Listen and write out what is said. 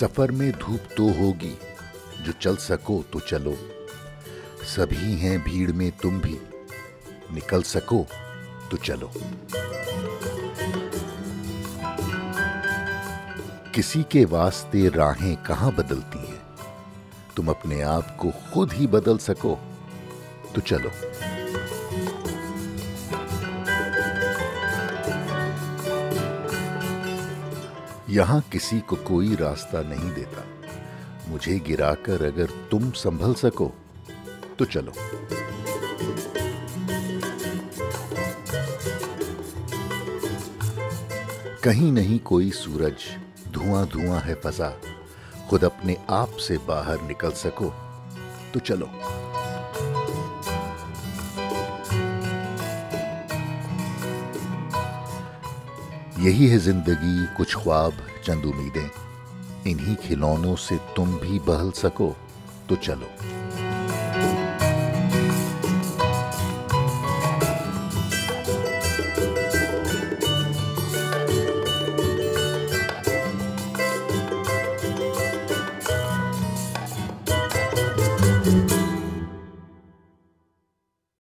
سفر میں دھوپ تو ہوگی، جو چل سکو تو چلو۔ سبھی ہیں بھیڑ میں تم بھی، نکل سکو تو چلو۔ کسی کے واسطے راہیں کہاں بدلتی ہیں؟ تم اپنے آپ کو خود ہی بدل سکو تو چلو۔ یہاں کسی کو کوئی راستہ نہیں دیتا۔ مجھے گرا کر اگر تم سنبھل سکو تو چلو۔ کہیں نہیں کوئی سورج دھواں دھواں ہے فضا۔ خود اپنے آپ سے باہر نکل سکو تو چلو۔ یہی ہے زندگی، کچھ خواب، چند امیدیں۔ انہی کھلونوں سے تم بھی بہل سکو، تو چلو۔